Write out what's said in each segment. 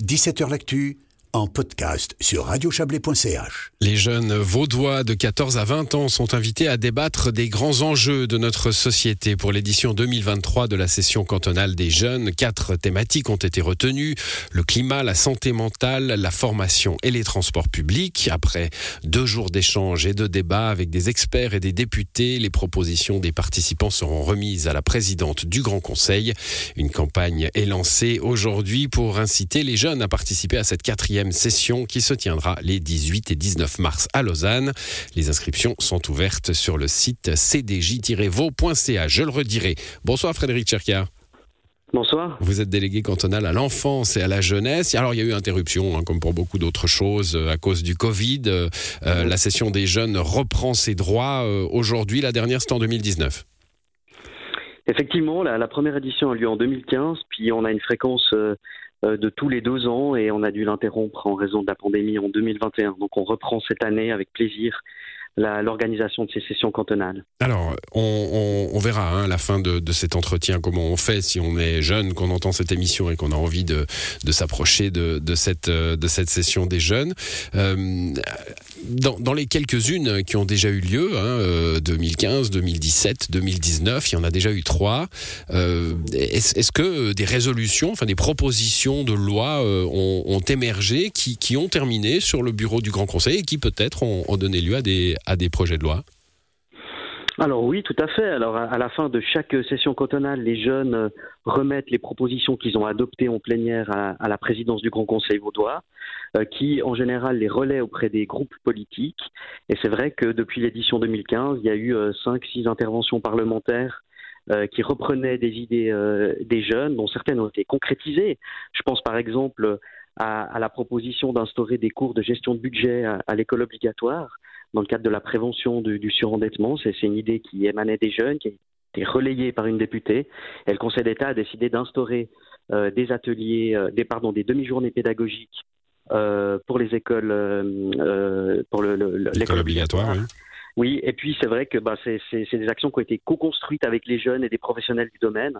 17h L'actu en podcast sur radiochablais.ch. Les jeunes vaudois de 14 à 20 ans sont invités à débattre des grands enjeux de notre société pour l'édition 2023 de la session cantonale des jeunes. Quatre thématiques ont été retenues. Le climat, la santé mentale, la formation et les transports publics. Après deux jours d'échanges et de débats avec des experts et des députés, les propositions des participants seront remises à la présidente du Grand Conseil. Une campagne est lancée aujourd'hui pour inciter les jeunes à participer à cette quatrième session qui se tiendra les 18 et 19 mars à Lausanne. Les inscriptions sont ouvertes sur le site cdj-vaux.ca. Je le redirai. Bonsoir Frédéric Cherkia. Bonsoir. Vous êtes délégué cantonal à l'enfance et à la jeunesse. Alors il y a eu interruption, hein, comme pour beaucoup d'autres choses, euh, à cause du Covid. Euh, euh, la session des jeunes reprend ses droits aujourd'hui. La dernière, c'était en 2019. Effectivement, la, la, première édition a lieu en 2015, puis on a une fréquence euh, de tous les deux ans et on a dû l'interrompre en raison de la pandémie en 2021. Donc on reprend cette année avec plaisir l'organisation de ces sessions cantonales. Alors, on, verra hein, à la fin de, cet entretien comment on fait si on est jeune, qu'on entend cette émission et qu'on a envie de, s'approcher de, de, cette, session des jeunes. Euh, dans, les quelques-unes qui ont déjà eu lieu, hein, 2015, 2017, 2019, il y en a déjà eu trois. Euh, est-ce, est que des résolutions, enfin des propositions de loi euh, ont, émergé qui, ont terminé sur le bureau du Grand Conseil et qui peut-être ont donné lieu à des, à des projets de loi alors oui, tout à fait. Alors à la fin de chaque session cantonale, les jeunes euh, remettent les propositions qu'ils ont adoptées en plénière à, la présidence du Grand Conseil vaudois, euh, qui en général les relaie auprès des groupes politiques. Et c'est vrai que depuis l'édition 2015, il y a eu euh, cinq, six interventions parlementaires qui reprenaient des idées des jeunes, dont certaines ont été concrétisées. Je pense par exemple à, la proposition d'instaurer des cours de gestion de budget à l'école obligatoire dans le cadre de la prévention du, surendettement. C'est une idée qui émanait des jeunes, qui a été relayée par une députée. Et le Conseil d'État a décidé d'instaurer euh, des ateliers, euh, des, pardon, des demi-journées pédagogiques euh, pour les écoles, pour l'école obligatoire. Oui. Oui, et puis c'est vrai que bah, c'est des actions qui ont été co-construites avec les jeunes et des professionnels du domaine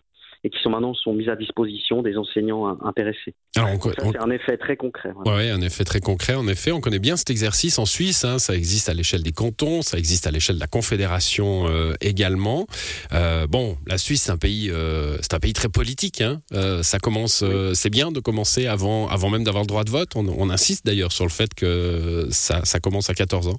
et qui sont maintenant sont mises à disposition des enseignants intéressés. C'est un effet très concret. Oui, un effet très concret. En effet, on connaît bien cet exercice en Suisse. Hein. ça existe à l'échelle des cantons, ça existe à l'échelle de la Confédération euh, également. Euh, bon, la Suisse, c'est un pays, euh, c'est un pays très politique. Hein. ça commence, c'est bien de commencer avant, avant même d'avoir le droit de vote. On, on insiste d'ailleurs sur le fait que ça, ça commence à 14 ans.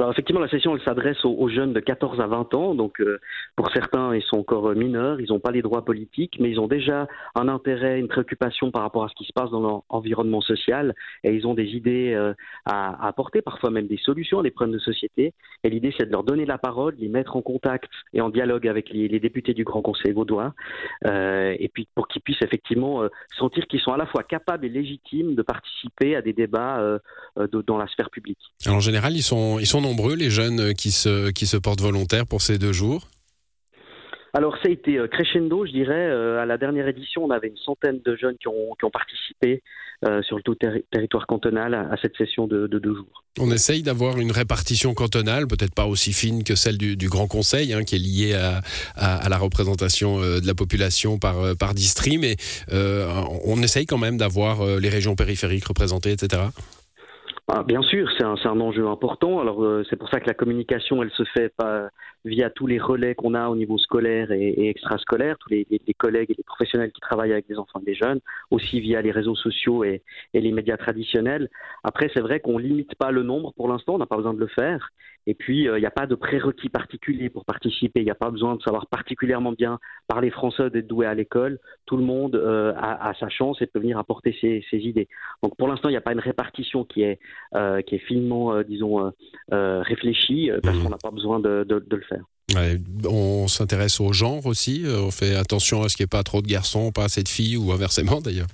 Alors effectivement, la session elle s'adresse aux, jeunes de 14 à 20 ans. Donc euh, pour certains, ils sont encore euh, mineurs, ils n'ont pas les droits politiques, mais ils ont déjà un intérêt, une préoccupation par rapport à ce qui se passe dans leur environnement social, et ils ont des idées euh, à, apporter, parfois même des solutions à des problèmes de société. Et l'idée, c'est de leur donner la parole, les mettre en contact et en dialogue avec les, députés du Grand Conseil vaudois, et puis pour qu'ils puissent effectivement sentir qu'ils sont à la fois capables et légitimes de participer à des débats dans la sphère publique. Alors, en général, ils sont, ils sont nombreux, les jeunes qui se, qui se portent volontaires pour ces deux jours alors ça a été euh, crescendo, je dirais. Euh, à la dernière édition, on avait une centaine de jeunes qui ont, qui ont participé euh, sur le tout territoire cantonal à, cette session de, deux jours. On essaye d'avoir une répartition cantonale, peut-être pas aussi fine que celle du, Grand Conseil, hein, qui est liée à, à, la représentation de la population par, par district, mais on essaye quand même d'avoir les régions périphériques représentées, etc. Ah, bien sûr, c'est un, enjeu important. Alors euh, c'est pour ça que la communication, elle se fait pas via tous les relais qu'on a au niveau scolaire et, et extrascolaire, tous les, les, collègues et les professionnels qui travaillent avec des enfants et des jeunes, aussi via les réseaux sociaux et, et les médias traditionnels. Après, c'est vrai qu'on limite pas le nombre pour l'instant, on n'a pas besoin de le faire. Et puis, euh, il n'y a pas de prérequis particulier pour participer. Il n'y a pas besoin de savoir particulièrement bien parler français, d'être doué à l'école. Tout le monde euh, a, a, sa chance et peut venir apporter ses, ses idées. Donc, pour l'instant, il n'y a pas une répartition qui est euh, qui est finement, disons, euh, réfléchi, parce mmh. qu'on n'a pas besoin de, le faire. on s'intéresse au genre aussi, on fait attention à ce qu'il n'y ait pas trop de garçons, pas assez de filles, ou inversement d'ailleurs.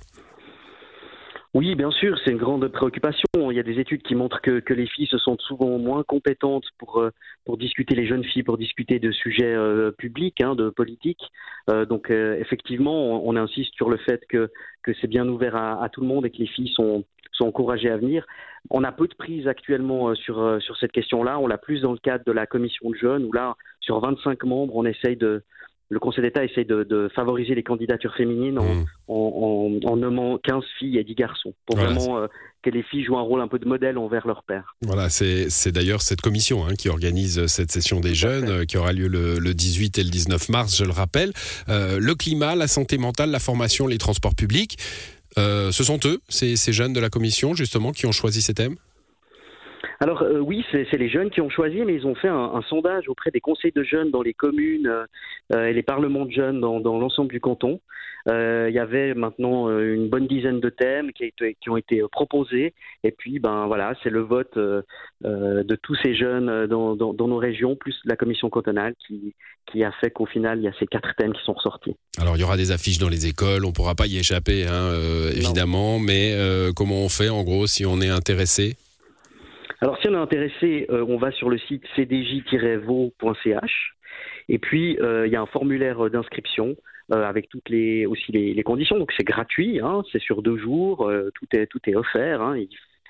Oui, bien sûr, c'est une grande préoccupation. Il y a des études qui montrent que, que, les filles se sentent souvent moins compétentes pour, pour discuter, les jeunes filles, pour discuter de sujets publics, hein, de politique. donc, effectivement, on, insiste sur le fait que, que c'est bien ouvert à, à, tout le monde et que les filles sont, sont encouragés à venir. On a peu de prise actuellement euh, sur, euh, sur cette question-là. On l'a plus dans le cadre de la commission de jeunes, où là, sur 25 membres, on essaye de, le Conseil d'État essaye de, favoriser les candidatures féminines en, mmh. nommant 15 filles et 10 garçons, pour vraiment euh, que les filles jouent un rôle un peu de modèle envers leur père. Voilà, c'est d'ailleurs cette commission hein, qui organise cette session des jeunes, euh, qui aura lieu le, 18 et le 19 mars, je le rappelle. Euh, le climat, la santé mentale, la formation, les transports publics, ce sont eux, ces, ces jeunes de la commission, justement, qui ont choisi ces thèmes alors euh, oui, c'est les jeunes qui ont choisi, mais ils ont fait un, sondage auprès des conseils de jeunes dans les communes euh, et les parlements de jeunes dans, l'ensemble du canton. Euh, il y avait maintenant une bonne dizaine de thèmes qui, qui ont été proposés, et puis ben voilà, c'est le vote de tous ces jeunes dans, nos régions, plus la commission cantonale, qui, qui a fait qu'au final il y a ces quatre thèmes qui sont ressortis. Alors il y aura des affiches dans les écoles, on pourra pas y échapper, hein, évidemment, mais comment on fait en gros si on est intéressé? Alors, si on est intéressé, euh, on va sur le site cdj-vo.ch. Et puis, euh, il y a un formulaire d'inscription euh, avec toutes les aussi les, conditions. Donc, c'est gratuit, hein, c'est sur deux jours, tout est tout est offert. Hein,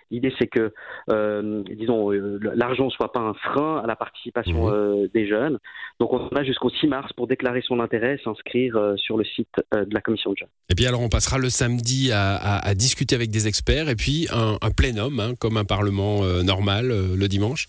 L'idée, c'est que, euh, disons, euh, l'argent ne soit pas un frein à la participation mhm. euh, des jeunes. Donc, on a jusqu'au 6 mars pour déclarer son intérêt, s'inscrire sur le site de la commission de jeunes. Et puis, alors, on passera le samedi à, discuter avec des experts et puis un, plénum, hein, comme un parlement normal le dimanche.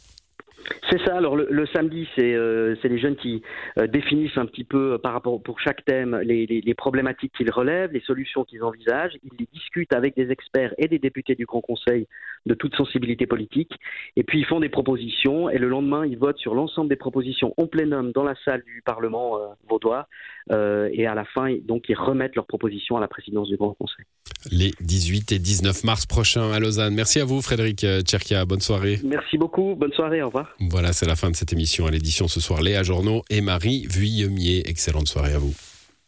C'est ça. Alors le, samedi, c'est euh, les jeunes qui euh, définissent un petit peu euh, par rapport pour chaque thème les, les, problématiques qu'ils relèvent, les solutions qu'ils envisagent. Ils les discutent avec des experts et des députés du Grand Conseil de toute sensibilité politique. Et puis ils font des propositions et le lendemain, ils votent sur l'ensemble des propositions en plénum dans la salle du Parlement vaudois. et à la fin, donc ils remettent leurs propositions à la présidence du Grand Conseil. Les 18 et 19 mars prochains à Lausanne. Merci à vous, Frédéric Tcherkia. Bonne soirée. Merci beaucoup. Bonne soirée. Au revoir. Voilà, c'est la fin de cette émission à l'édition ce soir. Léa Journaux et Marie Vuillemier. Excellente soirée à vous.